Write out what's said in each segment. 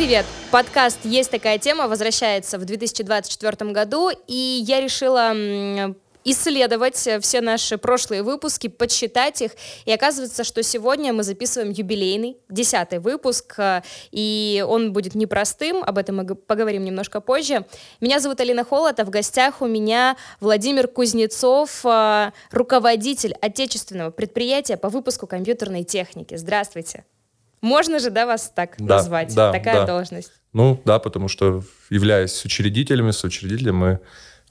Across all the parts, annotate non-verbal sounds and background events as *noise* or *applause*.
привет! Подкаст «Есть такая тема» возвращается в 2024 году, и я решила исследовать все наши прошлые выпуски, подсчитать их. И оказывается, что сегодня мы записываем юбилейный, десятый выпуск, э, и он будет непростым, об этом мы поговорим немножко позже. Меня зовут Алина Холод, а в гостях у меня Владимир Кузнецов, э, руководитель отечественного предприятия по выпуску компьютерной техники. Здравствуйте. Можно же, да, вас так да, назвать? Да, Такая да. должность. Ну, да, потому что, являясь учредителями, соучредителем, мы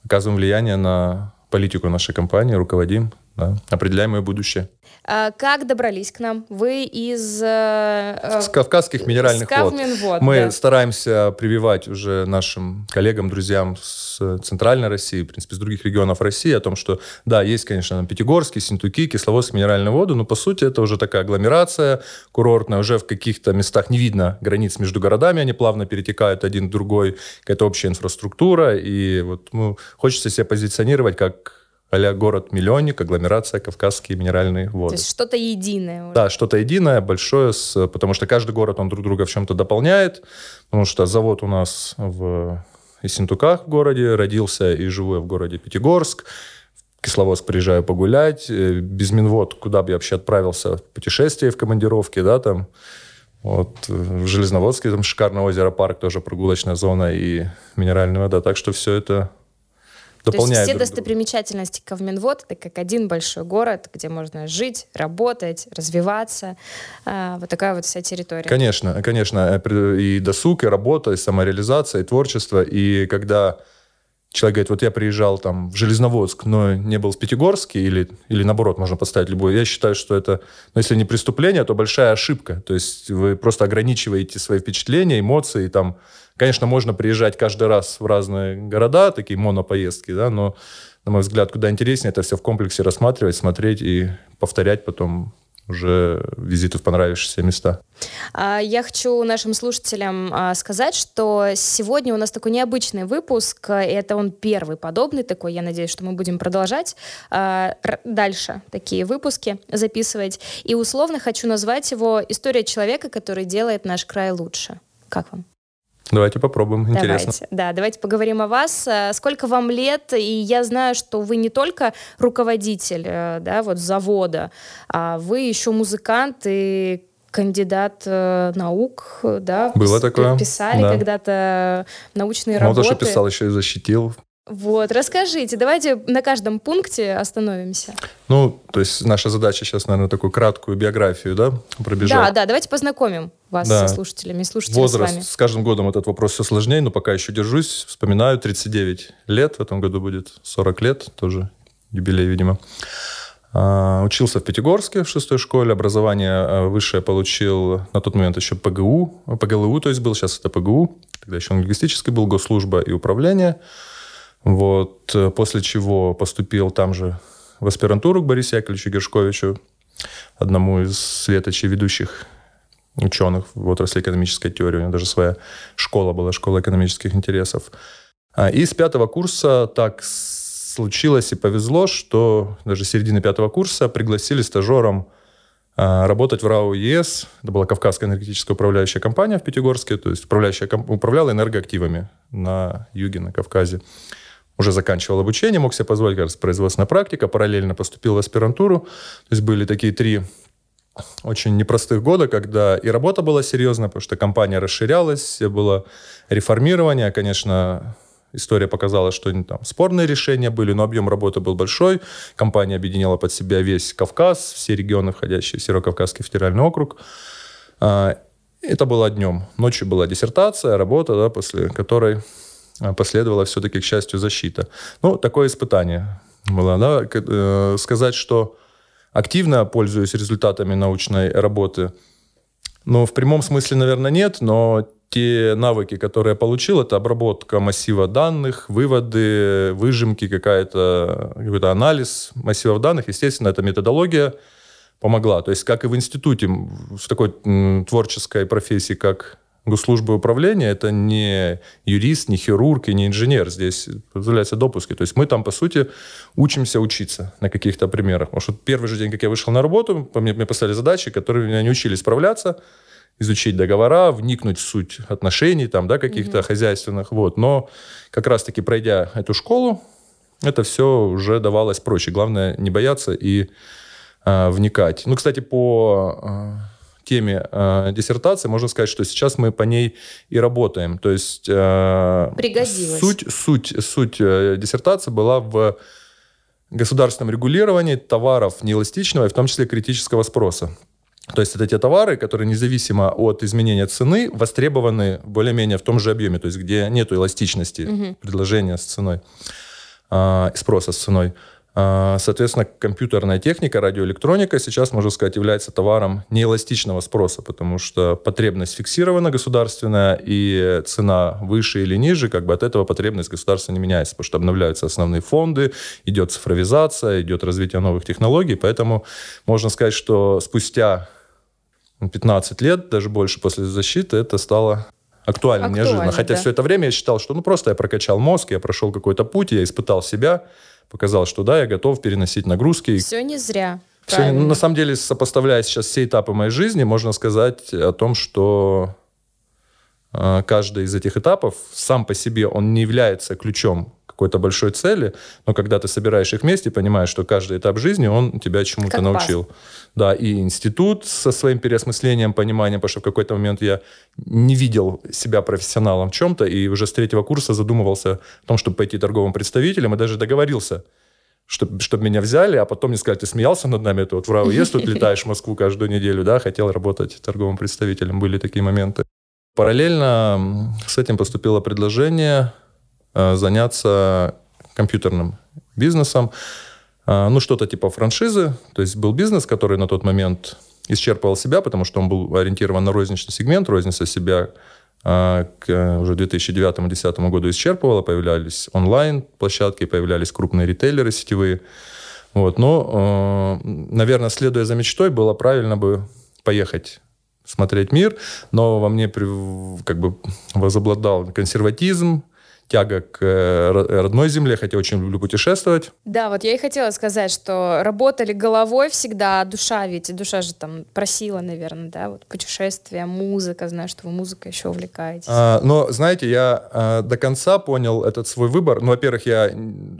оказываем влияние на политику нашей компании, руководим, да, определяем ее будущее. А как добрались к нам? Вы из... Э, с Кавказских минеральных вод. Мы да. стараемся прививать уже нашим коллегам, друзьям с Центральной России, в принципе, с других регионов России о том, что, да, есть, конечно, Пятигорский, Синтуки, Кисловодск, минеральные воды, но, по сути, это уже такая агломерация курортная, уже в каких-то местах не видно границ между городами, они плавно перетекают один в другой, какая-то общая инфраструктура, и вот ну, хочется себя позиционировать как а город-миллионник, агломерация, кавказские минеральные воды. То есть что-то единое. Уже. Да, что-то единое, большое, с, потому что каждый город, он друг друга в чем-то дополняет, потому что завод у нас в Исентуках в городе, родился и живу я в городе Пятигорск, в Кисловодск приезжаю погулять, э, без Минвод, куда бы я вообще отправился в путешествие, в командировке, да, там, вот, в Железноводске, там шикарное озеро, парк, тоже прогулочная зона и минеральная вода, так что все это дополняют. То есть все достопримечательности Ковменвод это как один большой город, где можно жить, работать, развиваться. А, вот такая вот вся территория. Конечно, конечно. Э, и досуг, и работа, и самореализация, и творчество. И когда человек говорит, вот я приезжал там в Железноводск, но не был в Пятигорске, или, или наоборот, можно поставить любой. Я считаю, что это, ну, если не преступление, то большая ошибка. То есть вы просто ограничиваете свои впечатления, эмоции, там, Конечно, можно приезжать каждый раз в разные города, такие монопоездки, да, но, на мой взгляд, куда интереснее это все в комплексе рассматривать, смотреть и повторять потом уже визиты в понравившиеся места. А, я хочу нашим слушателям а, сказать, что сегодня у нас такой необычный выпуск, это он первый подобный такой. Я надеюсь, что мы будем продолжать а, дальше такие выпуски записывать. И условно хочу назвать его «История человека, который делает наш край лучше». Как вам? Давайте попробуем, интересно. Давайте, да, давайте поговорим о вас. Э, сколько вам лет? И я знаю, что вы не только руководитель, э, да, вот завода, а вы еще музыкант и кандидат э, наук, да? Было такое. Писали да. когда-то научные Мало работы. Мало что писал, еще и защитил вот, расскажите, давайте на каждом пункте остановимся. Ну, то есть наша задача сейчас, наверное, такую краткую биографию, да, пробежать. Да, да, давайте познакомим вас да. со слушателями, слушателями Возраст, с вами. с каждым годом этот вопрос все сложнее, но пока еще держусь, вспоминаю, 39 лет, в этом году будет 40 лет, тоже юбилей, видимо. А, учился в Пятигорске в шестой школе, образование а, высшее получил на тот момент еще ПГУ, ПГЛУ, то есть был, сейчас это ПГУ, тогда еще лингвистический был, госслужба и управление. Вот, э, после чего поступил там же в аспирантуру к Борису Яковлевичу Гершковичу, одному из светочей ведущих ученых в отрасли экономической теории. У него даже своя школа была, школа экономических интересов. А, и с пятого курса так случилось и повезло, что даже с середины пятого курса пригласили стажером а, работать в РАО ЕС. Это была Кавказская энергетическая управляющая компания в Пятигорске, то есть управляющая, управляла энергоактивами на юге, на Кавказе уже заканчивал обучение, мог себе позволить как раз производственная практика, параллельно поступил в аспирантуру. То есть были такие три очень непростых года, когда и работа была серьезная, потому что компания расширялась, было реформирование. Конечно, история показала, что там спорные решения были, но объем работы был большой. Компания объединяла под себя весь Кавказ, все регионы, входящие в Северо-Кавказский федеральный округ. А, это было днем. Ночью была диссертация, работа, да, после которой последовала все-таки, к счастью, защита. Ну, такое испытание было. Да? Э, сказать, что активно пользуюсь результатами научной работы, ну, в прямом смысле, наверное, нет, но те навыки, которые я получил, это обработка массива данных, выводы, выжимки, какая-то, какой-то анализ массивов данных. Естественно, эта методология помогла. То есть, как и в институте, в такой творческой профессии, как госслужбы управления это не юрист, не хирург и не инженер. Здесь позволяются допуски. То есть мы там, по сути, учимся учиться на каких-то примерах. Потому что первый же день, как я вышел на работу, мне, мне поставили задачи, которые меня не учили справляться. изучить договора, вникнуть в суть отношений там, да, каких-то mm-hmm. хозяйственных. Вот. Но как раз-таки пройдя эту школу, это все уже давалось проще. Главное не бояться и э, вникать. Ну, кстати, по э, теме э, диссертации можно сказать, что сейчас мы по ней и работаем. То есть э, Пригодилось. суть, суть, суть э, диссертации была в государственном регулировании товаров неэластичного и в том числе критического спроса. То есть это те товары, которые независимо от изменения цены востребованы более-менее в том же объеме, то есть где нет эластичности угу. предложения с ценой, э, спроса с ценой. А, соответственно, компьютерная техника, радиоэлектроника сейчас, можно сказать, является товаром неэластичного спроса, потому что потребность фиксирована государственная, и цена выше или ниже, как бы от этого потребность государства не меняется, потому что обновляются основные фонды, идет цифровизация, идет развитие новых технологий, поэтому можно сказать, что спустя 15 лет, даже больше после защиты, это стало актуально, Актуально неожиданно. Хотя да. все это время я считал, что ну просто я прокачал мозг, я прошел какой-то путь, я испытал себя, показал, что да, я готов переносить нагрузки. Все не зря. Все, на самом деле, сопоставляя сейчас все этапы моей жизни, можно сказать о том, что э, каждый из этих этапов сам по себе он не является ключом какой-то большой цели, но когда ты собираешь их вместе, понимаешь, что каждый этап жизни, он тебя чему-то научил. Пас. Да, и институт со своим переосмыслением, пониманием, потому что в какой-то момент я не видел себя профессионалом в чем-то, и уже с третьего курса задумывался о том, чтобы пойти торговым представителем, и даже договорился, чтобы, чтобы меня взяли, а потом мне сказали, ты смеялся над нами, ты вот в РАОЕС тут летаешь в Москву каждую неделю, да, хотел работать торговым представителем, были такие моменты. Параллельно с этим поступило предложение заняться компьютерным бизнесом. Э, ну, что-то типа франшизы. То есть был бизнес, который на тот момент исчерпывал себя, потому что он был ориентирован на розничный сегмент. Розница себя э, к уже 2009-2010 году исчерпывала. Появлялись онлайн-площадки, появлялись крупные ритейлеры сетевые. Вот. Но, наверное, следуя за мечтой, было правильно бы поехать смотреть мир, но во мне как бы возобладал консерватизм, тяга к э, родной земле, хотя очень люблю путешествовать. Да, вот я и хотела сказать, что работали головой всегда, а душа ведь, душа же там просила, наверное, да, вот путешествия, музыка, знаю, что вы музыкой еще увлекаетесь. А, но, знаете, я а, до конца понял этот свой выбор. Ну, во-первых, я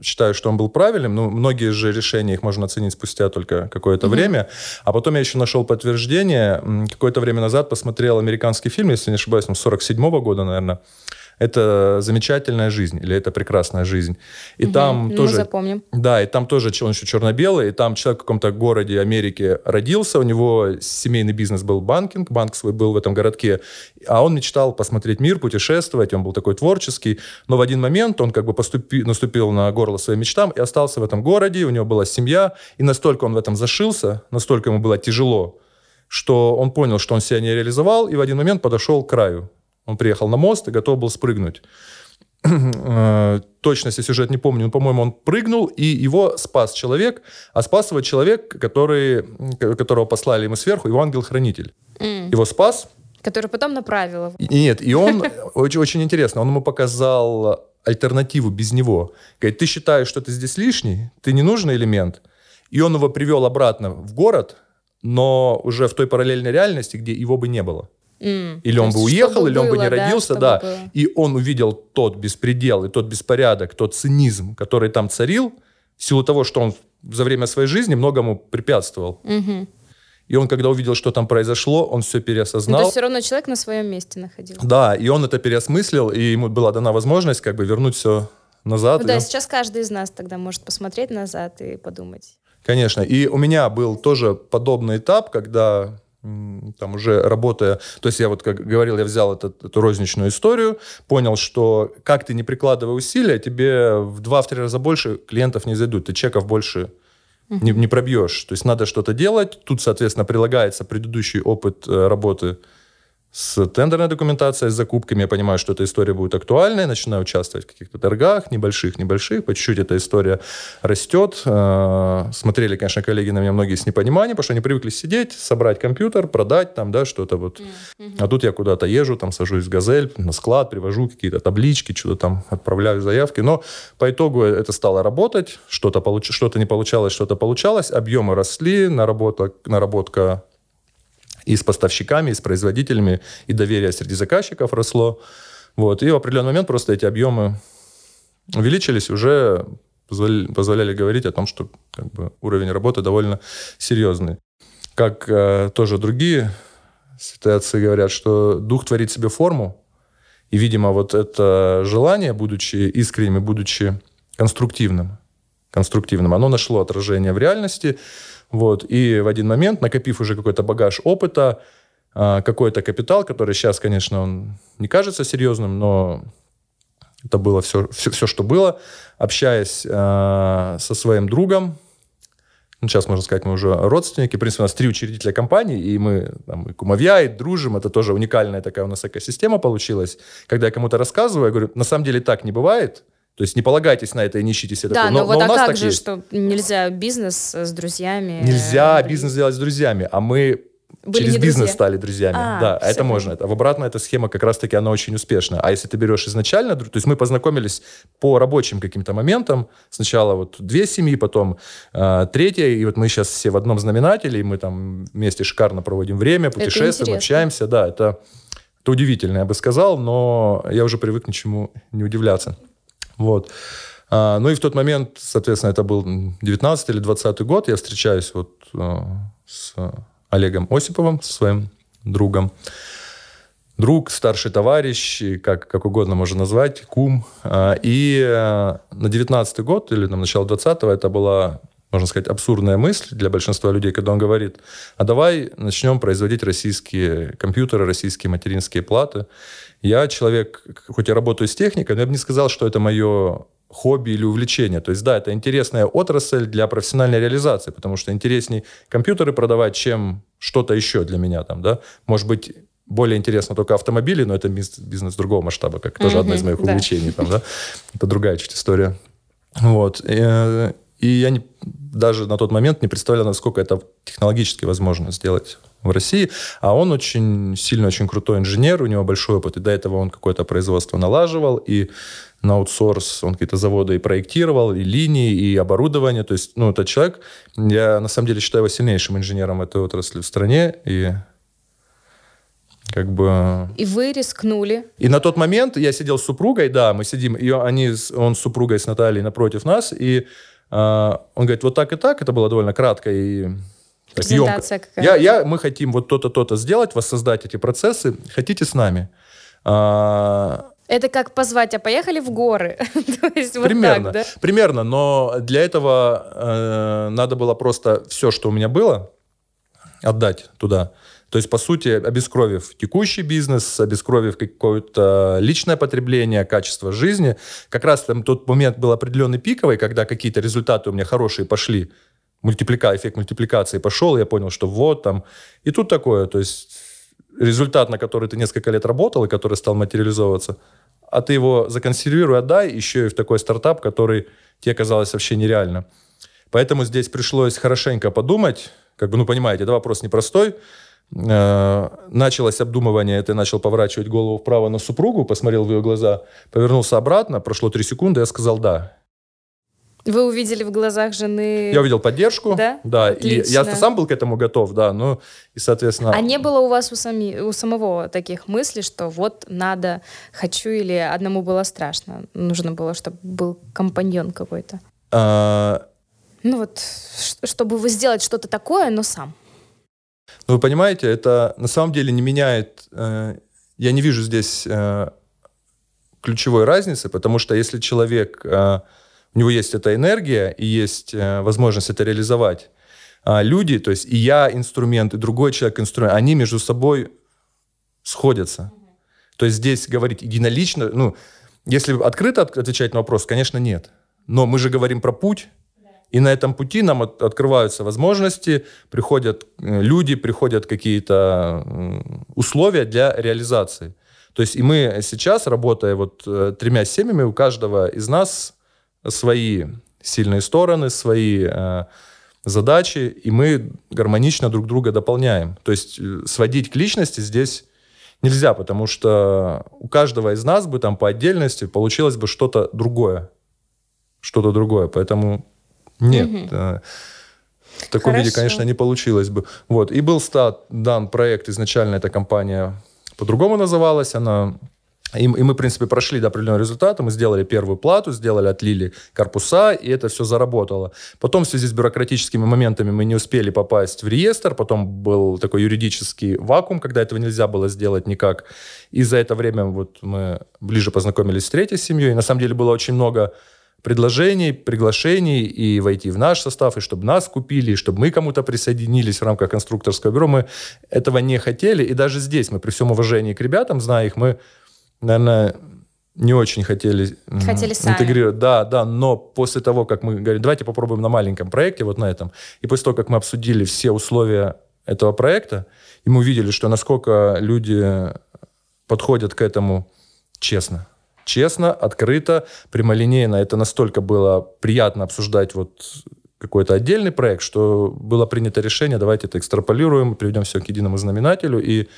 считаю, что он был правильным, но многие же решения их можно оценить спустя только какое-то mm-hmm. время. А потом я еще нашел подтверждение. Какое-то время назад посмотрел американский фильм, если не ошибаюсь, 47-го года, наверное, это замечательная жизнь или это прекрасная жизнь. И угу, там ну, тоже... запомним. Да, и там тоже он еще черно-белый, и там человек в каком-то городе Америки родился, у него семейный бизнес был банкинг, банк свой был в этом городке, а он мечтал посмотреть мир, путешествовать, он был такой творческий, но в один момент он как бы поступи, наступил на горло своим мечтам и остался в этом городе, у него была семья, и настолько он в этом зашился, настолько ему было тяжело, что он понял, что он себя не реализовал, и в один момент подошел к краю. Он приехал на мост и готов был спрыгнуть. *clears throat* Э, точности сюжет не помню, но, по-моему, он прыгнул, и его спас человек, а спас его человек, который, которого послали ему сверху, его ангел-хранитель. Mm. Его спас. Который потом направил его. И, нет, и он, *laughs* очень, очень интересно, он ему показал альтернативу без него. Говорит, ты считаешь, что ты здесь лишний, ты ненужный элемент, и он его привел обратно в город, но уже в той параллельной реальности, где его бы не было. Mm. Или он бы уехал, или он бы не родился, да. да. И он увидел тот беспредел, и тот беспорядок, тот цинизм, который там царил, в силу того, что он за время своей жизни многому препятствовал. Mm-hmm. И он, когда увидел, что там произошло, он все переосознал. Но то все равно человек на своем месте находился. Да, и он это переосмыслил, и ему была дана возможность как бы вернуть все назад. Ну, да, он... сейчас каждый из нас тогда может посмотреть назад и подумать. Конечно. И у меня был тоже подобный этап, когда там уже работая, то есть я вот, как говорил, я взял этот, эту розничную историю, понял, что как ты не прикладывая усилия, тебе в два-три раза больше клиентов не зайдут, ты чеков больше не, не пробьешь. То есть надо что-то делать. Тут, соответственно, прилагается предыдущий опыт э, работы с тендерной документацией, с закупками. Я понимаю, что эта история будет актуальной, начинаю участвовать в каких-то торгах, небольших, небольших. По чуть-чуть эта история растет. Э, смотрели, конечно, коллеги на меня многие с непониманием, потому что они привыкли сидеть, собрать компьютер, продать там, да, что-то вот. Mm-hmm. А тут я куда-то езжу, там сажусь в «Газель», на склад, привожу какие-то таблички, что-то там отправляю заявки. Но по итогу это стало работать, что-то, получ... что-то не получалось, что-то получалось, объемы росли, наработка, наработка и с поставщиками, и с производителями, и доверие среди заказчиков росло. Вот. И в определенный момент просто эти объемы увеличились, уже позволяли, позволяли говорить о том, что как бы, уровень работы довольно серьезный. Как э, тоже другие отцы говорят, что дух творит себе форму, и, видимо, вот это желание, будучи искренним будучи конструктивным, конструктивным, оно нашло отражение в реальности, вот, и в один момент, накопив уже какой-то багаж опыта, а, какой-то капитал, который сейчас, конечно, он не кажется серьезным, но это было все, все, все что было, общаясь э, со своим другом, ну, сейчас, можно сказать, мы уже родственники. В принципе, у нас три учредителя компании, и мы там, и кумовья, и дружим. Это тоже уникальная такая у нас экосистема получилась. Когда я кому-то рассказываю, я говорю, на самом деле так не бывает. То есть не полагайтесь на это и не ищите себе да, такое. Но, но вот но а как же, есть. что нельзя бизнес с друзьями? Нельзя бизнес делать с друзьями, а мы были через бизнес друзья. стали друзьями. А, да, это можно. Это, в обратно эта схема как раз-таки она очень успешна. А если ты берешь изначально, то есть мы познакомились по рабочим каким-то моментам. Сначала вот две семьи, потом э, третья, и вот мы сейчас все в одном знаменателе, и мы там вместе шикарно проводим время, путешествуем, общаемся. Да, это, это удивительно, я бы сказал, но я уже привык ничему не удивляться. Вот. А, ну и в тот момент, соответственно, это был 19 или 20 год, я встречаюсь вот а, с Олегом Осиповым, со своим другом. Друг, старший товарищ, как, как угодно можно назвать, кум. А, и э, на 19 год или на начало 20-го это была, можно сказать, абсурдная мысль для большинства людей, когда он говорит, а давай начнем производить российские компьютеры, российские материнские платы. Я человек, хоть я работаю с техникой, но я бы не сказал, что это мое хобби или увлечение. То есть, да, это интересная отрасль для профессиональной реализации, потому что интересней компьютеры продавать, чем что-то еще для меня там, да. Может быть, более интересно только автомобили, но это бизнес другого масштаба, как тоже mm-hmm, одно из моих да. увлечений, там, да. Это другая чуть история. Вот. И, я не, даже на тот момент не представлял, насколько это технологически возможно сделать в России. А он очень сильно, очень крутой инженер, у него большой опыт. И до этого он какое-то производство налаживал, и на аутсорс он какие-то заводы и проектировал, и линии, и оборудование. То есть, ну, этот человек, я на самом деле считаю его сильнейшим инженером этой отрасли в стране, и как бы... И вы рискнули. И на тот момент я сидел с супругой, да, мы сидим, и они, он с супругой, с Натальей напротив нас, и он говорит, вот так и так, это было довольно кратко и Презентация какая-то. Я, я, мы хотим вот то-то, то-то сделать, воссоздать эти процессы. Хотите с нами? А, это как позвать, а поехали в горы. *laughs* То есть вот примерно, так, да? примерно. Но для этого э, надо было просто все, что у меня было, отдать туда. То есть, по сути, обескровив текущий бизнес, обескровив какое-то личное потребление, качество жизни. Как раз там тот момент был определенный пиковый, когда какие-то результаты у меня хорошие пошли, мультиплика, эффект мультипликации пошел, я понял, что вот там. И тут такое, то есть результат, на который ты несколько лет работал и который стал материализовываться – а ты его законсервируй, отдай еще и в такой стартап, который тебе казалось вообще нереально. Поэтому здесь пришлось хорошенько подумать, как бы, ну, понимаете, это вопрос непростой. Э, началось обдумывание, это начал поворачивать голову вправо на супругу, посмотрел в ее глаза, повернулся обратно, прошло три секунды, я сказал «да». Вы увидели в глазах жены... Я увидел поддержку. Да? Да. Отлично. И я сам был к этому готов, да. Ну, и, соответственно... А не было у вас у, сами, у самого таких мыслей, что вот надо, хочу, или одному было страшно? Нужно было, чтобы был компаньон какой-то? А... Ну вот, чтобы сделать что-то такое, но сам. Ну, вы понимаете, это на самом деле не меняет... Э, я не вижу здесь э, ключевой разницы, потому что если человек... Э, у него есть эта энергия и есть э, возможность это реализовать. А люди, то есть и я инструмент, и другой человек инструмент, они между собой сходятся. То есть здесь говорить единолично, ну, если открыто отвечать на вопрос, конечно, нет. Но мы же говорим про путь, и на этом пути нам от, открываются возможности, приходят э, люди, приходят какие-то условия для реализации. То есть и мы сейчас, работая вот э, тремя семьями, у каждого из нас свои сильные стороны, свои э, задачи, и мы гармонично друг друга дополняем. То есть э, сводить к личности здесь нельзя, потому что у каждого из нас бы там по отдельности получилось бы что-то другое. Что-то другое. Поэтому нет. Угу. В таком Хорошо. виде, конечно, не получилось бы. Вот. И был стат, дан проект, изначально эта компания по-другому называлась, она и, и мы, в принципе, прошли до определенного результата, мы сделали первую плату, сделали, отлили корпуса, и это все заработало. Потом в связи с бюрократическими моментами мы не успели попасть в реестр, потом был такой юридический вакуум, когда этого нельзя было сделать никак. И за это время вот мы ближе познакомились с третьей семьей. И на самом деле было очень много предложений, приглашений и войти в наш состав, и чтобы нас купили, и чтобы мы кому-то присоединились в рамках конструкторского бюро. Мы этого не хотели, и даже здесь мы при всем уважении к ребятам, зная их, мы наверное, не очень хотели, хотели сами. интегрировать. Да, да, но после того, как мы говорим, давайте попробуем на маленьком проекте, вот на этом, и после того, как мы обсудили все условия этого проекта, и мы увидели, что насколько люди подходят к этому честно. Честно, открыто, прямолинейно. Это настолько было приятно обсуждать вот какой-то отдельный проект, что было принято решение, давайте это экстраполируем, приведем все к единому знаменателю и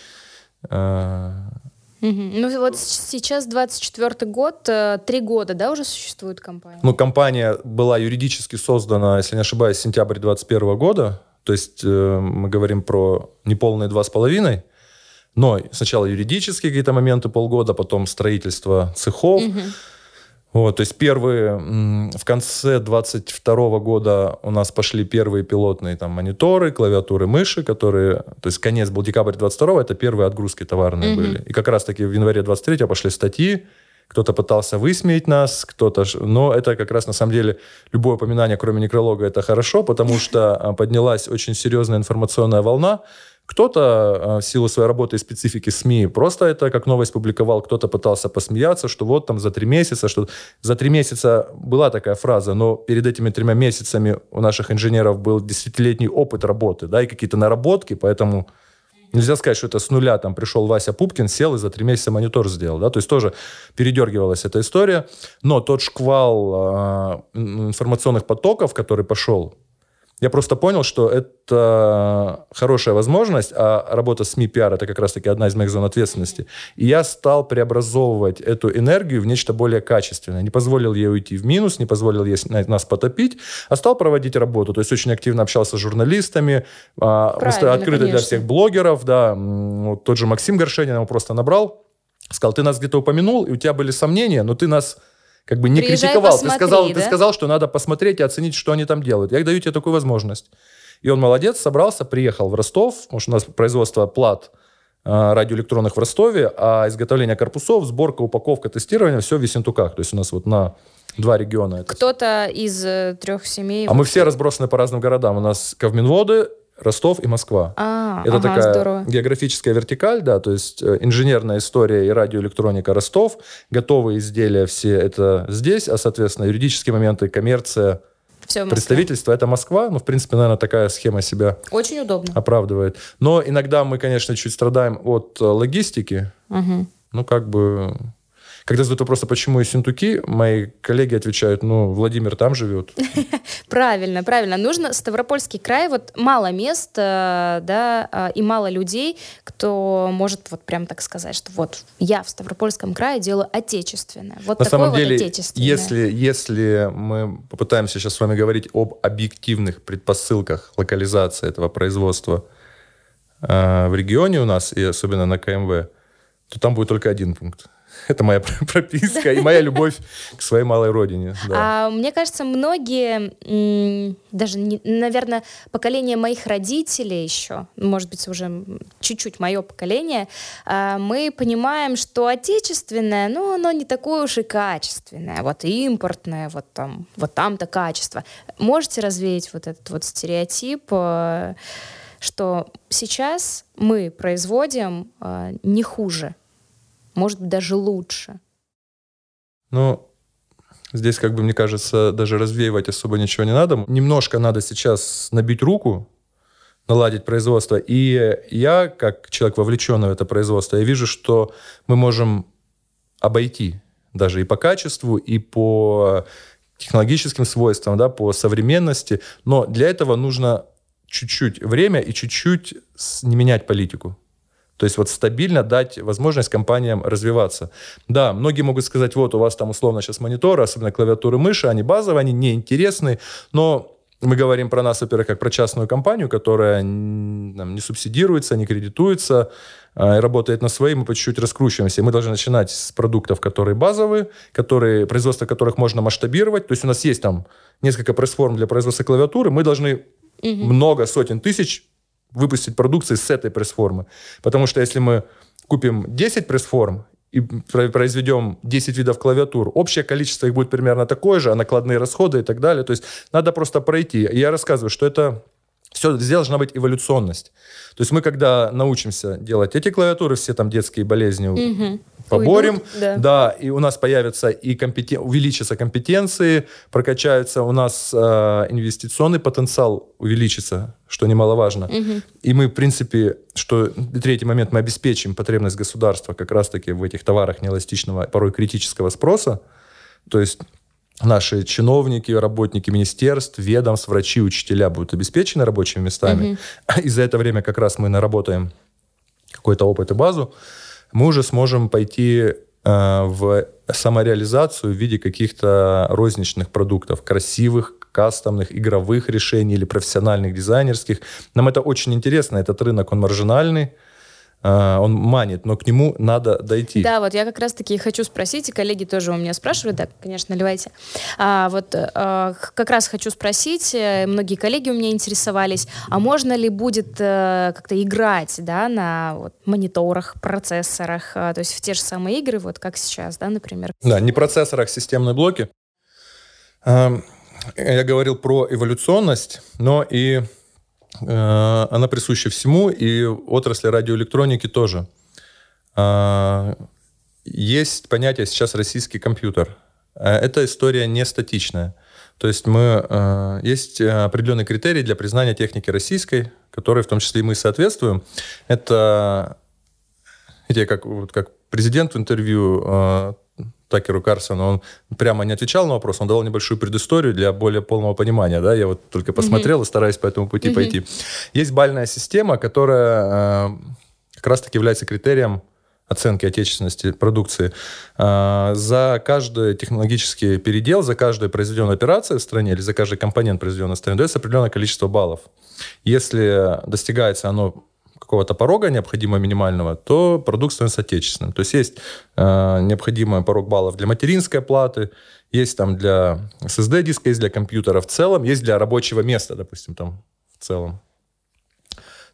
э, Угу. Ну вот сейчас 24 год, э, три года, да, уже существует компания? Ну, компания была юридически создана, если не ошибаюсь, сентябрь 2021 года. То есть э, мы говорим про неполные два с половиной. Но сначала юридические какие-то моменты полгода, потом строительство цехов. Угу. Вот, то есть первые, в конце 22 года у нас пошли первые пилотные там мониторы, клавиатуры, мыши, которые, то есть конец был декабрь 22 это первые отгрузки товарные mm-hmm. были. И как раз таки в январе 23 пошли статьи, кто-то пытался высмеять нас, кто-то... Но это как раз на самом деле любое упоминание, кроме некролога, это хорошо, потому что а, поднялась очень серьезная информационная волна, кто-то а, в силу своей работы и специфики СМИ просто это как новость публиковал, кто-то пытался посмеяться, что вот там за три месяца, что за три месяца была такая фраза, но перед этими тремя месяцами у наших инженеров был десятилетний опыт работы, да, и какие-то наработки, поэтому Нельзя сказать, что это с нуля там пришел Вася Пупкин, сел и за три месяца монитор сделал. Да? То есть тоже передергивалась эта история. Но тот шквал э, информационных потоков, который пошел, я просто понял, что это хорошая возможность, а работа СМИ пиар это как раз-таки одна из моих зон ответственности. И я стал преобразовывать эту энергию в нечто более качественное. Не позволил ей уйти в минус, не позволил ей нас потопить, а стал проводить работу. То есть очень активно общался с журналистами, а, Правильно, открыто конечно. для всех блогеров. Да. Вот тот же Максим Горшенин его просто набрал, сказал, ты нас где-то упомянул, и у тебя были сомнения, но ты нас как бы не Приезжай, критиковал. Посмотри, ты сказал, да? ты сказал, что надо посмотреть и оценить, что они там делают. Я даю тебе такую возможность. И он молодец, собрался, приехал в Ростов, потому что у нас производство плат э, радиоэлектронных в Ростове, а изготовление корпусов, сборка, упаковка, тестирование, все в Весентуках. То есть у нас вот на два региона. Кто-то из э, трех семей... А мы все разбросаны по разным городам. У нас Ковминводы, Ростов и Москва. А, Это ага, такая здорово. географическая вертикаль, да, то есть э, инженерная история и радиоэлектроника Ростов, готовые изделия все это здесь, а, соответственно, юридические моменты, коммерция, все представительство это Москва, ну, в принципе, наверное, такая схема себя Очень удобно. оправдывает. Но иногда мы, конечно, чуть страдаем от э, логистики, угу. ну, как бы когда задают вопрос, а почему и Синтуки, мои коллеги отвечают, ну, Владимир там живет. *laughs* Правильно, правильно. Нужно Ставропольский край, вот мало мест, э, да, э, и мало людей, кто может вот прям так сказать, что вот я в Ставропольском крае делаю отечественное. Вот На самом деле, если, если мы попытаемся сейчас с вами говорить об объективных предпосылках локализации этого производства э, в регионе у нас, и особенно на КМВ, то там будет только один пункт. *laughs* Это моя *laughs* прописка и моя любовь к своей малой родине. Да. А, мне кажется, многие, даже, наверное, поколение моих родителей еще, может быть, уже чуть-чуть мое поколение, а, мы понимаем, что отечественное, ну, оно не такое уж и качественное. Вот импортное, вот там, вот там-то качество. Можете развеять вот этот вот стереотип, э, что сейчас мы производим э, не хуже может быть, даже лучше. Ну, здесь, как бы, мне кажется, даже развеивать особо ничего не надо. Немножко надо сейчас набить руку, наладить производство. И я, как человек, вовлеченный в это производство, я вижу, что мы можем обойти даже и по качеству, и по технологическим свойствам, да, по современности. Но для этого нужно чуть-чуть время и чуть-чуть не менять политику. То есть вот стабильно дать возможность компаниям развиваться. Да, многие могут сказать, вот у вас там условно сейчас мониторы, особенно клавиатуры мыши, они базовые, они неинтересны, но мы говорим про нас, во-первых, как про частную компанию, которая там, не субсидируется, не кредитуется, э, работает на свои, мы по чуть-чуть раскручиваемся. Мы должны начинать с продуктов, которые базовые, которые, производство которых можно масштабировать. То есть у нас есть там несколько пресс-форм для производства клавиатуры, мы должны угу. много сотен тысяч выпустить продукции с этой пресс-формы. Потому что если мы купим 10 пресс-форм и произведем 10 видов клавиатур, общее количество их будет примерно такое же, а накладные расходы и так далее. То есть надо просто пройти. Я рассказываю, что это все здесь должна быть эволюционность. То есть мы, когда научимся делать эти клавиатуры, все там детские болезни угу. поборем, Уйдут, да. да, и у нас появятся и компетен... увеличатся компетенции, прокачаются у нас э, инвестиционный потенциал увеличится, что немаловажно. Угу. И мы, в принципе, что третий момент, мы обеспечим потребность государства как раз-таки в этих товарах неэластичного, порой критического спроса. То есть наши чиновники, работники министерств, ведомств, врачи, учителя будут обеспечены рабочими местами. Угу. И за это время как раз мы наработаем какой-то опыт и базу, мы уже сможем пойти э, в самореализацию в виде каких-то розничных продуктов, красивых, кастомных, игровых решений или профессиональных, дизайнерских. Нам это очень интересно. Этот рынок, он маржинальный, он манит, но к нему надо дойти. Да, вот я как раз-таки хочу спросить, и коллеги тоже у меня спрашивают, да, конечно, наливайте. А, вот а, как раз хочу спросить, э, многие коллеги у меня интересовались, а можно ли будет а, как-то играть, да, на вот, мониторах, процессорах, а, то есть в те же самые игры, вот как сейчас, да, например? Да, не процессорах, системные блоки. А, я говорил про эволюционность, но и Э, она присуща всему, и отрасли радиоэлектроники тоже. А, есть понятие сейчас российский компьютер. Э, эта история не статичная. То есть мы, э, есть определенные критерии для признания техники российской, которые в том числе и мы соответствуем. Это, видите, как, вот, как президент в интервью Такеру Карсону, он прямо не отвечал на вопрос, он давал небольшую предысторию для более полного понимания, да, я вот только посмотрел mm-hmm. и стараюсь по этому пути mm-hmm. пойти. Есть бальная система, которая э, как раз-таки является критерием оценки отечественности продукции. Э, за каждый технологический передел, за каждую произведенную операцию в стране или за каждый компонент произведенный в стране дается определенное количество баллов. Если достигается оно какого-то порога необходимого минимального, то продукт становится отечественным. То есть есть э, необходимый порог баллов для материнской платы, есть там для SSD-диска, есть для компьютера в целом, есть для рабочего места, допустим, там в целом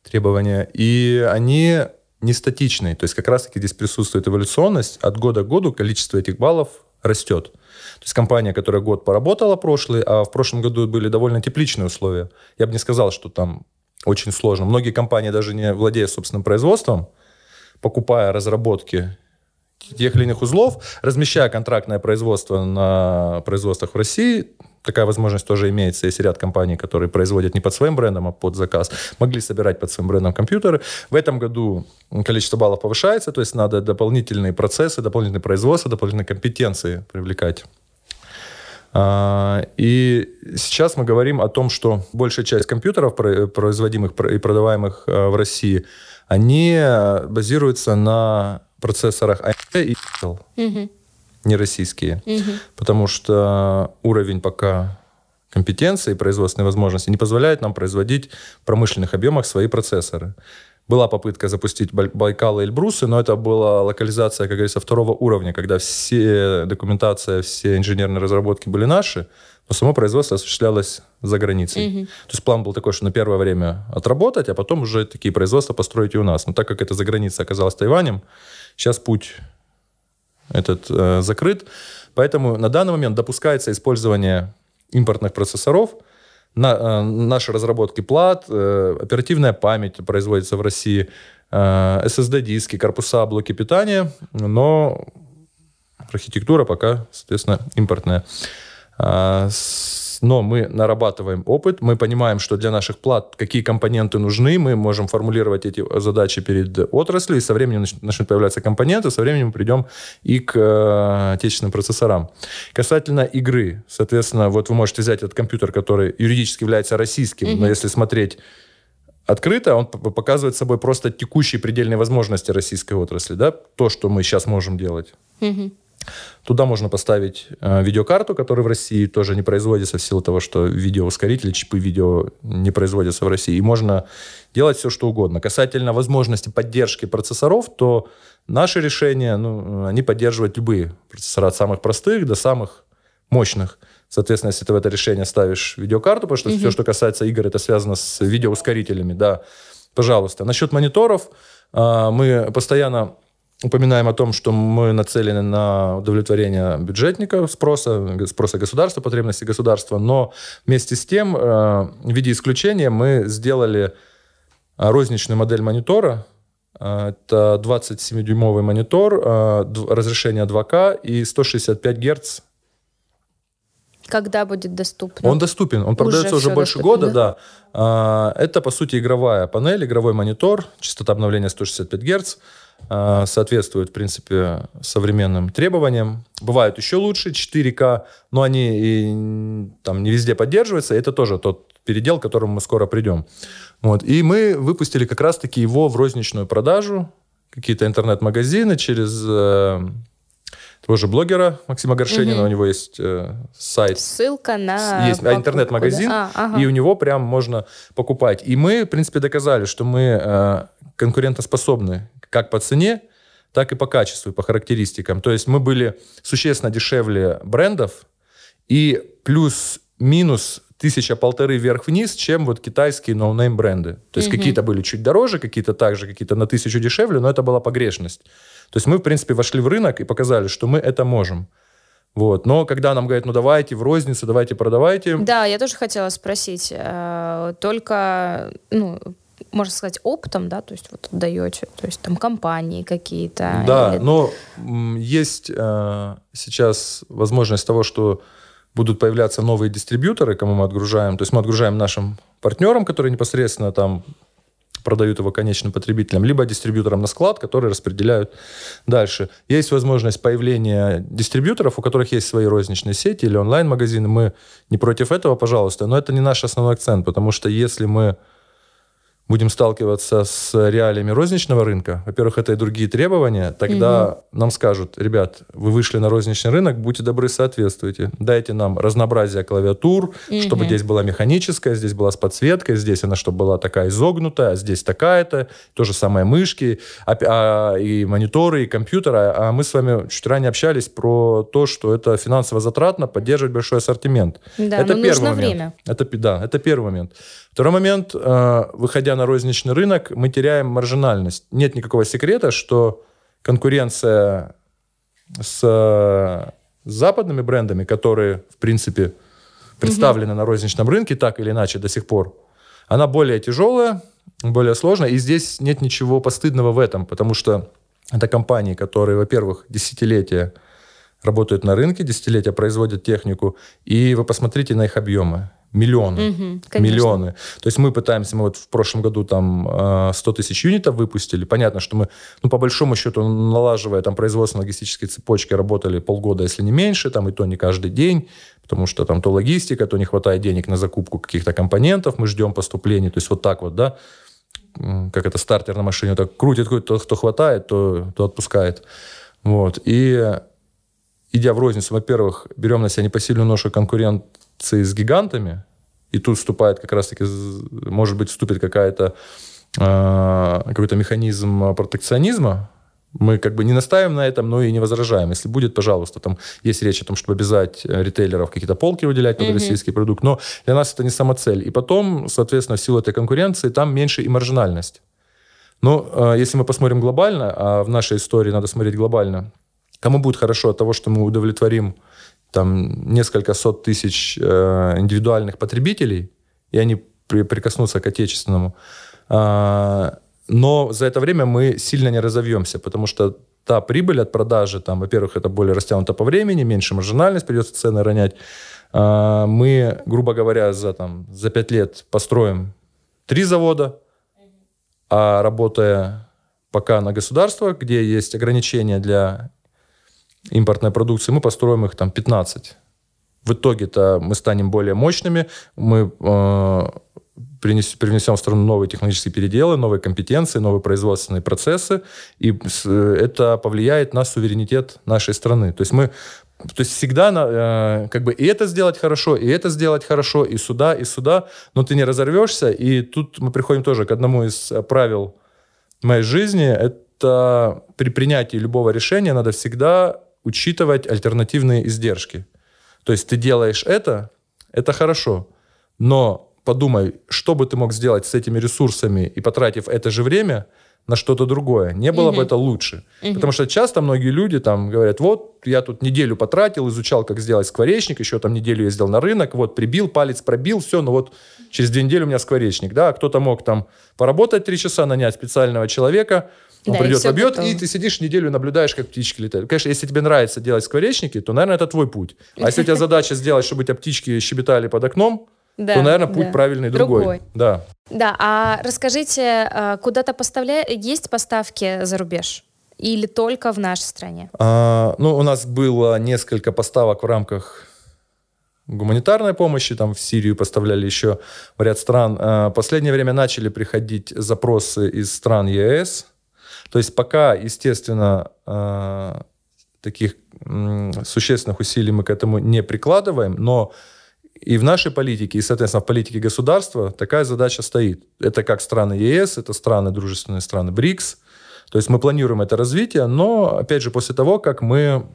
требования. И они не статичные. То есть как раз-таки здесь присутствует эволюционность. От года к году количество этих баллов растет. То есть компания, которая год поработала прошлый, а в прошлом году были довольно тепличные условия. Я бы не сказал, что там очень сложно. Многие компании, даже не владея собственным производством, покупая разработки тех или иных узлов, размещая контрактное производство на производствах в России, такая возможность тоже имеется. Есть ряд компаний, которые производят не под своим брендом, а под заказ. Могли собирать под своим брендом компьютеры. В этом году количество баллов повышается, то есть надо дополнительные процессы, дополнительные производства, дополнительные компетенции привлекать и сейчас мы говорим о том, что большая часть компьютеров, производимых и продаваемых а, в России, они базируются на процессорах AMD и Intel, угу. не российские. Угу. Потому что уровень пока компетенции и производственной возможности не позволяет нам производить в промышленных объемах свои процессоры. Была попытка запустить Байкал и Эльбрусы, но это была локализация, как говорится, второго уровня, когда все документация, все инженерные разработки были наши, но само производство осуществлялось за границей. Mm-hmm. То есть план был такой, что на первое время отработать, а потом уже такие производства построить и у нас. Но так как это за границей оказалось Тайванем, сейчас путь этот э, закрыт. Поэтому на данный момент допускается использование импортных процессоров – на, э, наши разработки плат, э, оперативная память производится в России, э, SSD-диски, корпуса, блоки питания, но архитектура пока, соответственно, импортная. А, но мы нарабатываем опыт, мы понимаем, что для наших плат какие компоненты нужны, мы можем формулировать эти задачи перед отраслью, и со временем начнут появляться компоненты, со временем мы придем и к э, отечественным процессорам. Касательно игры, соответственно, вот вы можете взять этот компьютер, который юридически является российским, mm-hmm. но если смотреть открыто, он показывает собой просто текущие предельные возможности российской отрасли, да, то, что мы сейчас можем делать. Mm-hmm. Туда можно поставить э, видеокарту, которая в России тоже не производится в силу того, что видеоускорители, чипы видео не производятся в России. И можно делать все, что угодно. Касательно возможности поддержки процессоров, то наши решения, ну, они поддерживают любые процессоры, от самых простых до самых мощных. Соответственно, если ты в это решение ставишь видеокарту, потому что угу. все, что касается игр, это связано с видеоускорителями, да, пожалуйста. Насчет мониторов, э, мы постоянно упоминаем о том, что мы нацелены на удовлетворение бюджетника спроса, спроса государства, потребностей государства, но вместе с тем, э, в виде исключения, мы сделали розничную модель монитора. Э, это 27-дюймовый монитор, э, разрешение 2К и 165 Гц когда будет доступен? Он доступен, он продается уже, больше доступен, года, да. да. Это, по сути, игровая панель, игровой монитор, частота обновления 165 Гц. А, соответствует, в принципе, современным требованиям. Бывают еще лучше, 4К, но они и, там не везде поддерживаются. Это тоже тот передел, к которому мы скоро придем. Вот. И мы выпустили как раз-таки его в розничную продажу, какие-то интернет-магазины через э, того же блогера Максима Горшенина, угу. у него есть э, сайт. Ссылка на Есть покупку, интернет-магазин, да? а, ага. и у него прям можно покупать. И мы, в принципе, доказали, что мы э, конкурентоспособны как по цене, так и по качеству, и по характеристикам. То есть мы были существенно дешевле брендов и плюс-минус тысяча-полторы вверх-вниз, чем вот китайские no-name бренды. То есть угу. какие-то были чуть дороже, какие-то также, какие-то на тысячу дешевле, но это была погрешность. То есть мы, в принципе, вошли в рынок и показали, что мы это можем. Вот. Но когда нам говорят, ну давайте в розницу, давайте продавайте. Да, я тоже хотела спросить. Э, только, ну, можно сказать, оптом, да, то есть вот отдаете, то есть там компании какие-то. Да, или... но есть э, сейчас возможность того, что будут появляться новые дистрибьюторы, кому мы отгружаем. То есть мы отгружаем нашим партнерам, которые непосредственно там продают его конечным потребителям, либо дистрибьюторам на склад, которые распределяют дальше. Есть возможность появления дистрибьюторов, у которых есть свои розничные сети или онлайн-магазины. Мы не против этого, пожалуйста, но это не наш основной акцент, потому что если мы будем сталкиваться с реалиями розничного рынка, во-первых, это и другие требования, тогда угу. нам скажут, ребят, вы вышли на розничный рынок, будьте добры, соответствуйте. Дайте нам разнообразие клавиатур, угу. чтобы здесь была механическая, здесь была с подсветкой, здесь она чтобы была такая изогнутая, а здесь такая-то, то же самое мышки, а, а, и мониторы, и компьютеры. А мы с вами чуть ранее общались про то, что это финансово затратно поддерживать большой ассортимент. Да, это но первый нужно момент. время. Это, да, это первый момент. Второй момент, э, выходя на розничный рынок, мы теряем маржинальность. Нет никакого секрета, что конкуренция с э, западными брендами, которые, в принципе, представлены угу. на розничном рынке так или иначе до сих пор, она более тяжелая, более сложная, и здесь нет ничего постыдного в этом, потому что это компании, которые, во-первых, десятилетия работают на рынке, десятилетия производят технику, и вы посмотрите на их объемы миллионы. Угу, миллионы. То есть мы пытаемся, мы вот в прошлом году там 100 э, тысяч юнитов выпустили. Понятно, что мы, ну, по большому счету, налаживая там производство логистической цепочки, работали полгода, если не меньше, там и то не каждый день, потому что там то логистика, то не хватает денег на закупку каких-то компонентов, мы ждем поступлений. То есть вот так вот, да, как это стартер на машине, так крутит, крутит, то, кто хватает, то, то отпускает. Вот. И идя в розницу, во-первых, берем на себя непосильную ношу конкурент с гигантами, и тут вступает как раз-таки, может быть, вступит какая-то э, какой-то механизм протекционизма, мы как бы не настаиваем на этом, но и не возражаем. Если будет, пожалуйста, там есть речь о том, чтобы обязать э, ритейлеров какие-то полки выделять под mm-hmm. российский продукт, но для нас это не самоцель. И потом, соответственно, в силу этой конкуренции там меньше и маржинальность. Но э, если мы посмотрим глобально, а в нашей истории надо смотреть глобально, кому будет хорошо от того, что мы удовлетворим там несколько сот тысяч э, индивидуальных потребителей, и они при, прикоснутся к отечественному. А, но за это время мы сильно не разовьемся, потому что та прибыль от продажи, там, во-первых, это более растянуто по времени, меньше маржинальность, придется цены ронять. А, мы, грубо говоря, за, там, за пять лет построим три завода, а работая пока на государство, где есть ограничения для импортной продукции, мы построим их там 15. В итоге-то мы станем более мощными, мы э, привнесем в страну новые технологические переделы, новые компетенции, новые производственные процессы, и это повлияет на суверенитет нашей страны. То есть мы то есть всегда э, как бы и это сделать хорошо, и это сделать хорошо, и сюда, и сюда, но ты не разорвешься. И тут мы приходим тоже к одному из правил моей жизни. Это при принятии любого решения надо всегда учитывать альтернативные издержки. То есть ты делаешь это, это хорошо, но подумай, что бы ты мог сделать с этими ресурсами и потратив это же время на что-то другое. Не было угу. бы это лучше. Угу. Потому что часто многие люди там говорят, вот, я тут неделю потратил, изучал, как сделать скворечник, еще там неделю ездил на рынок, вот, прибил, палец пробил, все, ну вот, через две недели у меня скворечник, да, а кто-то мог там поработать три часа, нанять специального человека, он да, придет, побьет, готово. и ты сидишь неделю, наблюдаешь, как птички летают. Конечно, если тебе нравится делать скворечники, то, наверное, это твой путь. А если у тебя задача сделать, чтобы у тебя птички щебетали под окном, да, то, наверное, путь да. правильный другой. другой. Да. Да, а расскажите, а, куда-то поставля... есть поставки за рубеж? Или только в нашей стране? А, ну, у нас было несколько поставок в рамках гуманитарной помощи, там в Сирию поставляли еще в ряд стран. А, последнее время начали приходить запросы из стран ЕС. То есть пока, естественно, а, таких существенных усилий мы к этому не прикладываем, но и в нашей политике, и, соответственно, в политике государства такая задача стоит. Это как страны ЕС, это страны, дружественные страны БРИКС. То есть мы планируем это развитие, но, опять же, после того, как мы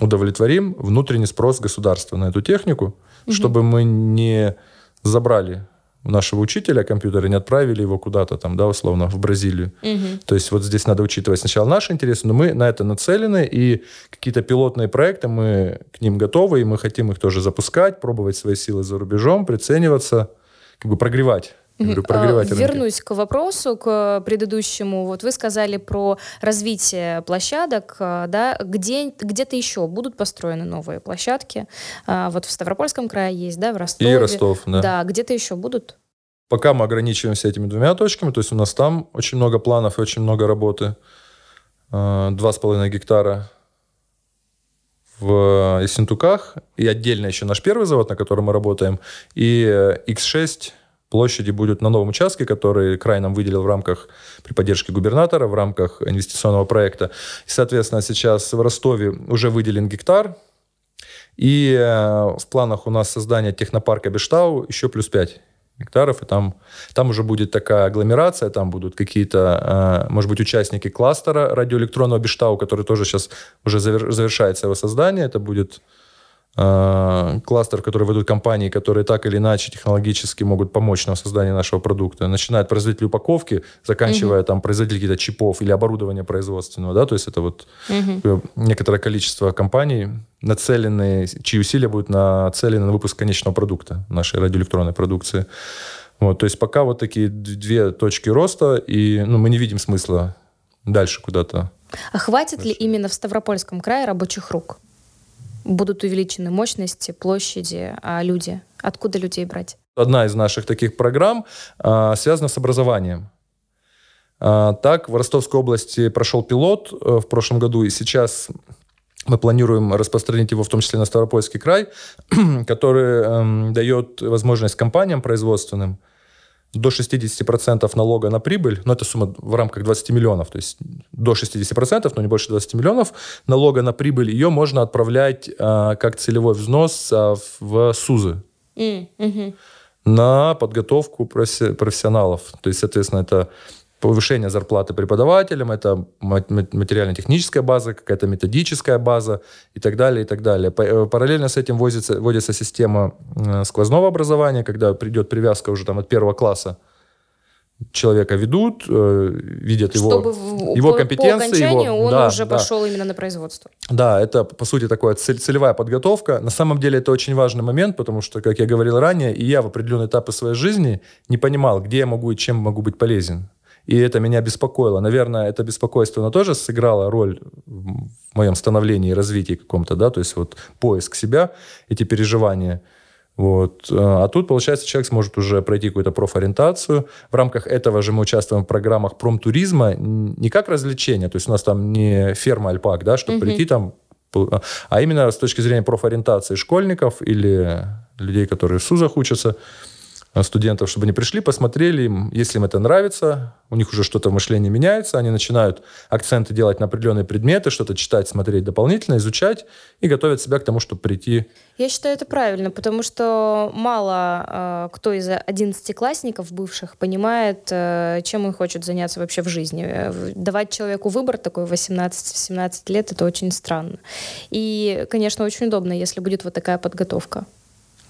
удовлетворим внутренний спрос государства на эту технику, угу. чтобы мы не забрали нашего учителя компьютера не отправили его куда-то там, да, условно, в Бразилию. Угу. То есть вот здесь надо учитывать сначала наши интересы, но мы на это нацелены, и какие-то пилотные проекты, мы к ним готовы, и мы хотим их тоже запускать, пробовать свои силы за рубежом, прицениваться, как бы прогревать Говорю, прогревать Вернусь к вопросу, к предыдущему. Вот вы сказали про развитие площадок, а, да, где, где-то еще будут построены новые площадки. А, вот в Ставропольском крае есть, да, в Ростове. И Ростов, да. Да, где-то еще будут? Пока мы ограничиваемся этими двумя точками, то есть у нас там очень много планов и очень много работы. А, два с половиной гектара в Ессентуках, и отдельно еще наш первый завод, на котором мы работаем, и X6 площади будет на новом участке, который край нам выделил в рамках при поддержке губернатора, в рамках инвестиционного проекта. И, соответственно, сейчас в Ростове уже выделен гектар, и э, в планах у нас создание технопарка Бештау еще плюс 5 гектаров, и там, там уже будет такая агломерация, там будут какие-то, э, может быть, участники кластера радиоэлектронного Бештау, который тоже сейчас уже завершается его создание, это будет кластер, в который ведут компании, которые так или иначе технологически могут помочь нам в создании нашего продукта. Начиная от производителя упаковки, заканчивая угу. там производителем каких-то чипов или оборудования производственного, да, то есть это вот угу. некоторое количество компаний, нацеленные, чьи усилия будут нацелены на выпуск конечного продукта нашей радиоэлектронной продукции. Вот, то есть пока вот такие две точки роста, и ну, мы не видим смысла дальше куда-то. А хватит дальше. ли именно в Ставропольском крае рабочих рук? Будут увеличены мощности, площади, а люди? Откуда людей брать? Одна из наших таких программ а, связана с образованием. А, так, в Ростовской области прошел пилот а, в прошлом году, и сейчас мы планируем распространить его в том числе на Ставропольский край, *clears throat* который э, дает возможность компаниям производственным до 60% налога на прибыль, но это сумма в рамках 20 миллионов, то есть до 60%, но не больше 20 миллионов налога на прибыль, ее можно отправлять а, как целевой взнос а, в СУЗы mm -hmm. на подготовку профессионалов. То есть, соответственно, это повышение зарплаты преподавателям, это материально-техническая база, какая-то методическая база и так далее, и так далее. Э, параллельно с этим вводится, вводится система э, сквозного образования, когда придет привязка уже там от первого класса человека ведут, э, видят Чтобы его, его по, компетенции. По его, он да, уже да. пошел именно на производство. Да, это, по сути, такая целевая подготовка. На самом деле это очень важный момент, потому что, как я говорил ранее, и я в определенные этапы своей жизни не понимал, где я могу и чем могу быть полезен. И это меня беспокоило. Наверное, это беспокойство, оно тоже сыграло роль в моем становлении и развитии каком-то, да, то есть вот поиск себя, эти переживания. Вот. А тут, получается, человек сможет уже пройти какую-то профориентацию. В рамках этого же мы участвуем в программах промтуризма не как развлечение, то есть у нас там не ферма альпак, да, чтобы угу. прийти там, а именно с точки зрения профориентации школьников или людей, которые в СУЗах учатся, студентов, чтобы они пришли, посмотрели им, если им это нравится, у них уже что-то в мышлении меняется, они начинают акценты делать на определенные предметы, что-то читать, смотреть дополнительно, изучать и готовят себя к тому, чтобы прийти. Я считаю это правильно, потому что мало э, кто из одиннадцатиклассников бывших понимает, э, чем он хочет заняться вообще в жизни. Э, давать человеку выбор такой 18-17 лет, это очень странно. И, конечно, очень удобно, если будет вот такая подготовка.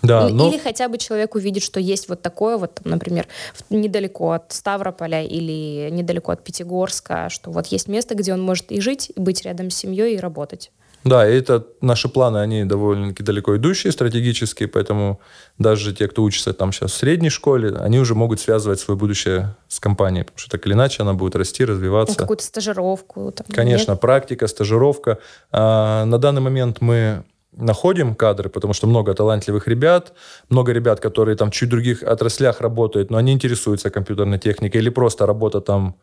Да, или, но... или хотя бы человек увидит, что есть вот такое вот, например, недалеко от Ставрополя или недалеко от Пятигорска, что вот есть место, где он может и жить, и быть рядом с семьей, и работать. Да, и это наши планы, они довольно-таки далеко идущие, стратегические, поэтому даже те, кто учится там сейчас в средней школе, они уже могут связывать свое будущее с компанией, потому что так или иначе она будет расти, развиваться. Ну, какую-то стажировку. Там, Конечно, нет? практика, стажировка. А, на данный момент мы находим кадры, потому что много талантливых ребят, много ребят, которые там в чуть других отраслях работают, но они интересуются компьютерной техникой или просто работа там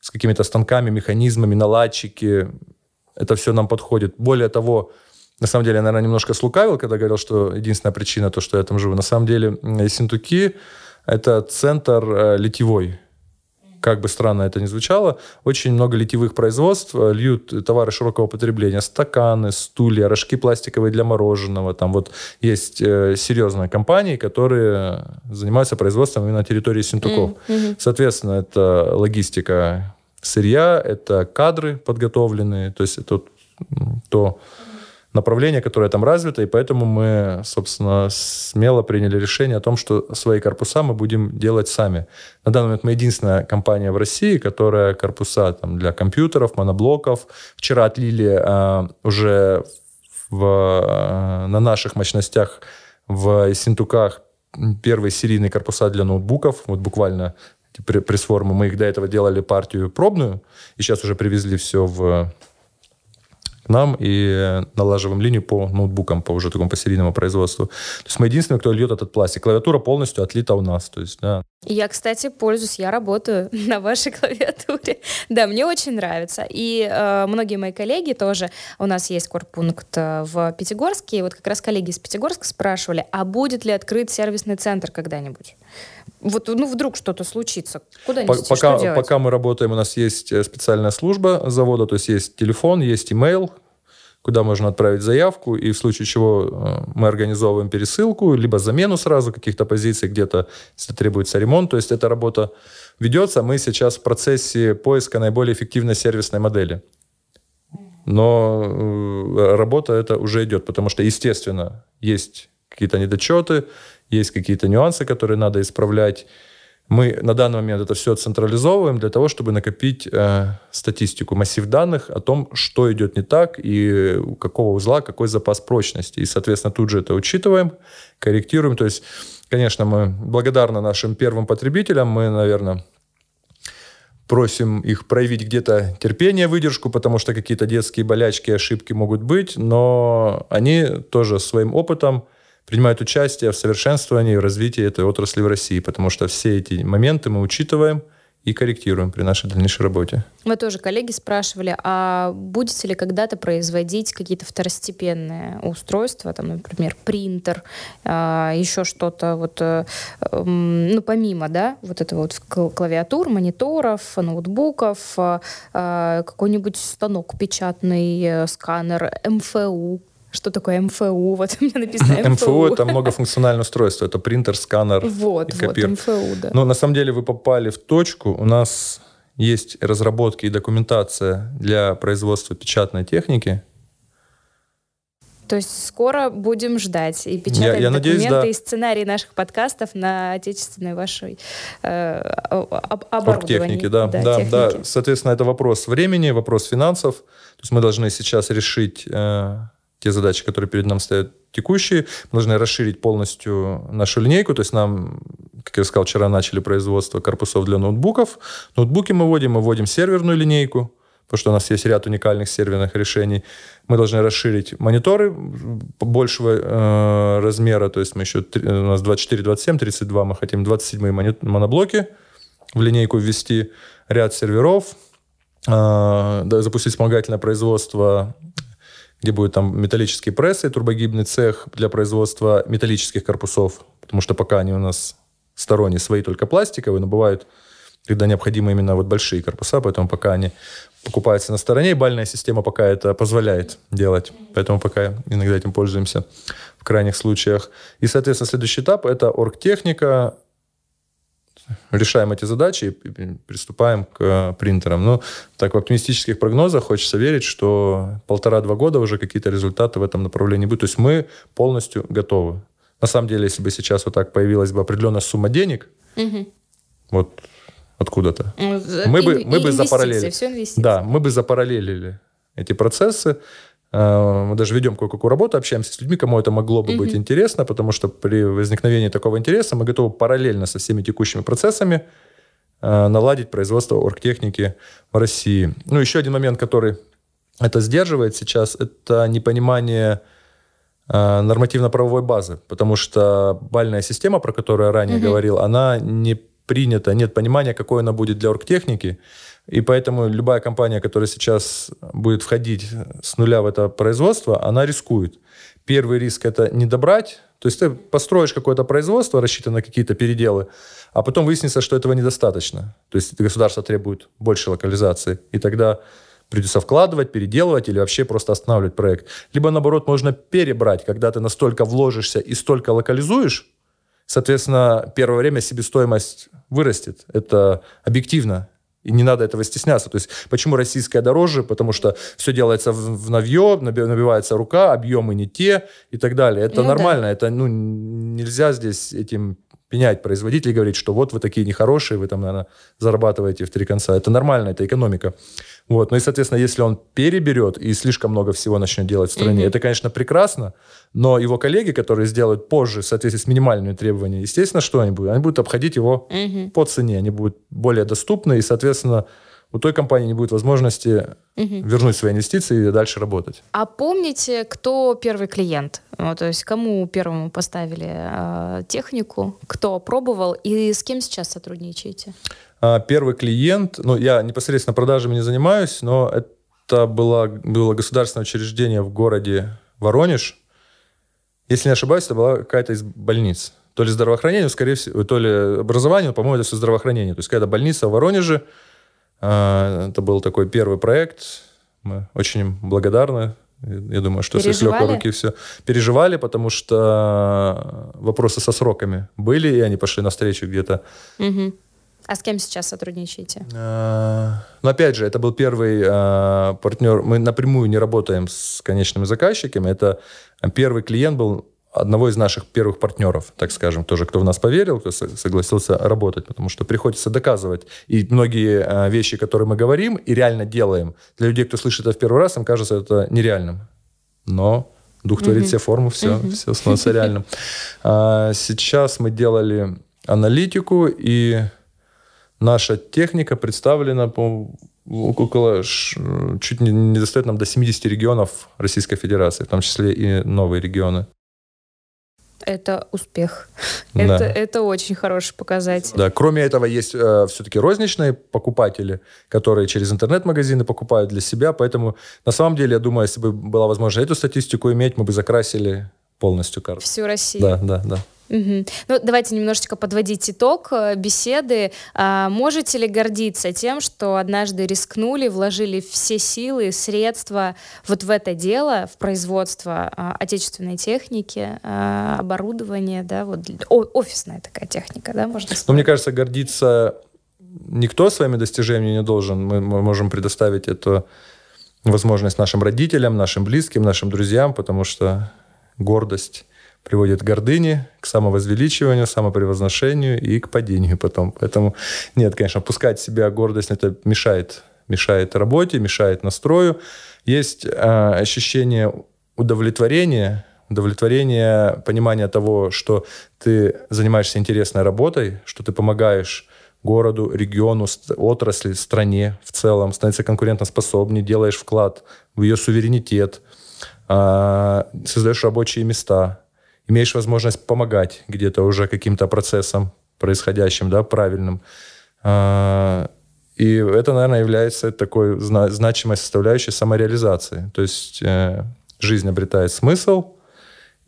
с какими-то станками, механизмами, наладчики. Это все нам подходит. Более того, на самом деле, я, наверное, немножко слукавил, когда говорил, что единственная причина то, что я там живу. На самом деле, Синтуки – это центр э, литьевой как бы странно это ни звучало, очень много литьевых производств э, льют товары широкого потребления. Стаканы, стулья, рожки пластиковые для мороженого. Там вот есть э, серьезные компании, которые занимаются производством именно на территории Синтуков. Mm-hmm. Соответственно, это логистика сырья, это кадры подготовленные, то есть это то направление, которое там развито, и поэтому мы, собственно, смело приняли решение о том, что свои корпуса мы будем делать сами. На данный момент мы единственная компания в России, которая корпуса там, для компьютеров, моноблоков. Вчера отлили э, уже в, э, на наших мощностях в Синтуках первые серийные корпуса для ноутбуков. Вот буквально пресс-формы. Мы их до этого делали партию пробную, и сейчас уже привезли все в нам и налаживаем линию по ноутбукам, по уже такому по серийному производству. То есть мы единственные, кто льет этот пластик. Клавиатура полностью отлита у нас. То есть, да. Я, кстати, пользуюсь, я работаю *laughs* на вашей клавиатуре. Да, мне очень нравится. И э, многие мои коллеги тоже, у нас есть корпункт э, в Пятигорске, и вот как раз коллеги из Пятигорска спрашивали, а будет ли открыт сервисный центр когда-нибудь? Вот, ну, вдруг что-то случится. Куда нести, пока, что делать? пока мы работаем, у нас есть э, специальная служба завода, то есть есть телефон, есть имейл, куда можно отправить заявку, и в случае чего э, мы организовываем пересылку, либо замену сразу каких-то позиций где-то, если требуется ремонт. То есть эта работа ведется. Мы сейчас в процессе поиска наиболее эффективной сервисной модели. Но э, работа это уже идет, потому что, естественно, есть какие-то недочеты, есть какие-то нюансы, которые надо исправлять. Мы на данный момент это все централизовываем для того, чтобы накопить э, статистику, массив данных о том, что идет не так и у какого узла какой запас прочности. И, соответственно, тут же это учитываем, корректируем. То есть, конечно, мы благодарны нашим первым потребителям. Мы, наверное, просим их проявить где-то терпение, выдержку, потому что какие-то детские болячки, ошибки могут быть, но они тоже своим опытом принимают участие в совершенствовании и развитии этой отрасли в России, потому что все эти моменты мы учитываем и корректируем при нашей дальнейшей работе. Мы тоже коллеги спрашивали, а будете ли когда-то производить какие-то второстепенные устройства, там, например, принтер, а, еще что-то, вот, э, ну, помимо, да, вот этого вот клавиатур, мониторов, ноутбуков, а, а, какой-нибудь станок печатный, э, сканер, МФУ, что такое МФУ? Вот у меня написано МФУ. МФУ — это многофункциональное устройство. Это принтер, сканер *laughs* вот, и копир. Вот, МФУ, да. Но на самом деле вы попали в точку. У нас есть разработки и документация для производства печатной техники. То есть скоро будем ждать и печатать я, я документы надеюсь, да. и сценарии наших подкастов на отечественной вашей э, оборудовании. Техники, да, да, да, да. Соответственно, это вопрос времени, вопрос финансов. То есть мы должны сейчас решить э, те задачи, которые перед нами стоят текущие. Мы должны расширить полностью нашу линейку. То есть нам, как я сказал, вчера начали производство корпусов для ноутбуков. Ноутбуки мы вводим, мы вводим серверную линейку, потому что у нас есть ряд уникальных серверных решений. Мы должны расширить мониторы большего э, размера, то есть мы еще, у нас 24, 27, 32, мы хотим 27 моноблоки в линейку ввести, ряд серверов, э, запустить вспомогательное производство где будут там металлические прессы, турбогибный цех для производства металлических корпусов, потому что пока они у нас сторонние, свои только пластиковые, но бывают, когда необходимы именно вот большие корпуса, поэтому пока они покупаются на стороне, и бальная система пока это позволяет делать. Поэтому пока иногда этим пользуемся в крайних случаях. И, соответственно, следующий этап – это оргтехника, решаем эти задачи и приступаем к принтерам. Ну, так в оптимистических прогнозах хочется верить, что полтора-два года уже какие-то результаты в этом направлении будут. То есть мы полностью готовы. На самом деле, если бы сейчас вот так появилась бы определенная сумма денег, угу. вот откуда-то, ну, мы бы, мы бы запараллелили. Да, мы бы запараллелили эти процессы. А, мы даже ведем кое-какую работу, общаемся с людьми, кому это могло бы mm быть интересно, потому что при возникновении такого интереса мы готовы параллельно со всеми текущими процессами а, наладить производство оргтехники в России. Ну, еще один момент, который это сдерживает сейчас, это непонимание а, нормативно-правовой базы, потому что бальная система, про которую я ранее mm говорил, она не принята, нет понимания, какой она будет для оргтехники. И поэтому любая компания, которая сейчас будет входить с нуля в это производство, она рискует. Первый риск – это не добрать. То есть ты построишь какое-то производство, рассчитанное на какие-то переделы, а потом выяснится, что этого недостаточно. То есть государство требует больше локализации. И тогда придется вкладывать, переделывать или вообще просто останавливать проект. Либо, наоборот, можно перебрать, когда ты настолько вложишься и столько локализуешь, соответственно, первое время себестоимость вырастет. Это объективно. И не надо этого стесняться. То есть почему российская дороже? Потому что все делается в, в навье, набивается рука, объемы не те и так далее. Это ну, нормально. Да. Это ну, нельзя здесь этим пенять производителей, говорить, что вот вы такие нехорошие, вы там, наверное, зарабатываете в три конца. Это нормально, это экономика. Вот. Ну и, соответственно, если он переберет и слишком много всего начнет делать в стране, mm-hmm. это, конечно, прекрасно, но его коллеги, которые сделают позже в соответствии с минимальными требованиями, естественно, что они будут? Они будут обходить его mm-hmm. по цене, они будут более доступны, и, соответственно, у той компании не будет возможности угу. вернуть свои инвестиции и дальше работать. А помните, кто первый клиент? Ну, то есть кому первому поставили э, технику, кто пробовал и с кем сейчас сотрудничаете? А, первый клиент, ну, я непосредственно продажами не занимаюсь, но это было, было государственное учреждение в городе Воронеж. Если не ошибаюсь, это была какая-то из больниц. То ли здравоохранение, скорее всего, то ли образование, но, по-моему, это все здравоохранение. То есть какая-то больница в Воронеже. А, это был такой первый проект. Мы очень благодарны. Я думаю, что все с легкой руки все переживали, потому что вопросы со сроками были, и они пошли навстречу где-то. Угу а с кем сейчас сотрудничаете? А, ну, опять же, это был первый а, партнер. Мы напрямую не работаем с конечными заказчиками. Это первый клиент был одного из наших первых партнеров, так скажем, тоже, кто в нас поверил, кто согласился работать, потому что приходится доказывать. И многие а, вещи, которые мы говорим и реально делаем, для людей, кто слышит это в первый раз, им кажется это нереальным. Но дух творит все формы, все, все становится реальным. *laughs* Сейчас мы делали аналитику и наша техника представлена по около чуть не, не достает нам до 70 регионов Российской Федерации, в том числе и новые регионы. Это успех. Да. Это, это очень хороший показатель. Да, кроме этого есть э, все-таки розничные покупатели, которые через интернет-магазины покупают для себя. Поэтому на самом деле, я думаю, если бы была возможность эту статистику иметь, мы бы закрасили полностью карту. Всю Россию. Да, да, да. Угу. Ну, давайте немножечко подводить итог э, беседы. А, можете ли гордиться тем, что однажды рискнули, вложили все силы, средства вот в это дело, в производство а, отечественной техники, а, оборудования, да, вот о, офисная такая техника, да, можно сказать? Ну, мне кажется, гордиться никто своими достижениями не должен. Мы, мы можем предоставить эту возможность нашим родителям, нашим близким, нашим друзьям, потому что гордость приводит к гордыне, к самовозвеличиванию, самопревозношению и к падению потом. Поэтому нет, конечно, пускать себя гордость это мешает, мешает работе, мешает настрою. Есть э, ощущение удовлетворения, удовлетворение, понимание того, что ты занимаешься интересной работой, что ты помогаешь городу, региону, отрасли, стране в целом, становится конкурентоспособнее, делаешь вклад в ее суверенитет, э, создаешь рабочие места, имеешь возможность помогать где-то уже каким-то процессам происходящим, да, правильным. А, и это, наверное, является такой значимой составляющей самореализации. То есть э, жизнь обретает смысл,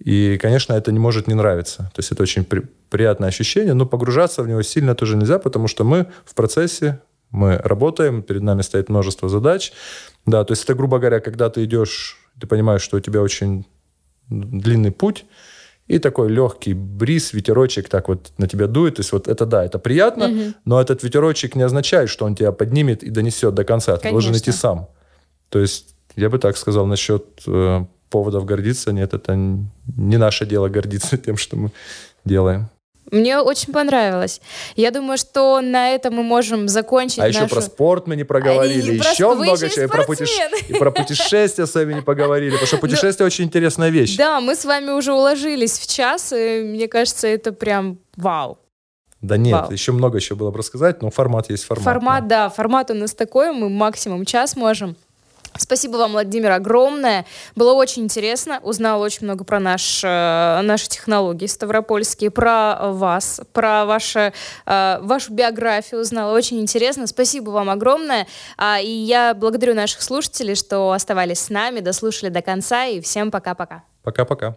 И, конечно, это не может не нравиться. То есть это очень при, приятное ощущение, но погружаться в него сильно тоже нельзя, потому что мы в процессе, мы работаем, перед нами стоит множество задач. Да, то есть это, грубо говоря, когда ты идешь, ты понимаешь, что у тебя очень длинный путь, и такой легкий бриз, ветерочек так вот на тебя дует. То есть вот это да, это приятно, угу. но этот ветерочек не означает, что он тебя поднимет и донесет до конца. Ты Конечно. должен идти сам. То есть я бы так сказал насчет э, поводов гордиться. Нет, это не наше дело гордиться *laughs* тем, что мы делаем. Мне очень понравилось. Я думаю, что на этом мы можем закончить А нашу... еще про спорт мы не проговорили, а, еще про... много чего. И про, путеш... и про путешествия с вами не поговорили, потому что путешествие очень интересная вещь. Да, мы с вами уже уложились в час, и мне кажется, это прям вау. Да нет, Вау. еще много еще было бы рассказать, но формат есть формат. Формат, да. да, формат у нас такой, мы максимум час можем. Спасибо вам, Владимир, огромное. Было очень интересно. Узнала очень много про наш, э, наши технологии ставропольские, про вас, про ваше, э, вашу биографию узнала. Очень интересно. Спасибо вам огромное. А, и я благодарю наших слушателей, что оставались с нами, дослушали до конца. И всем пока-пока. Пока-пока.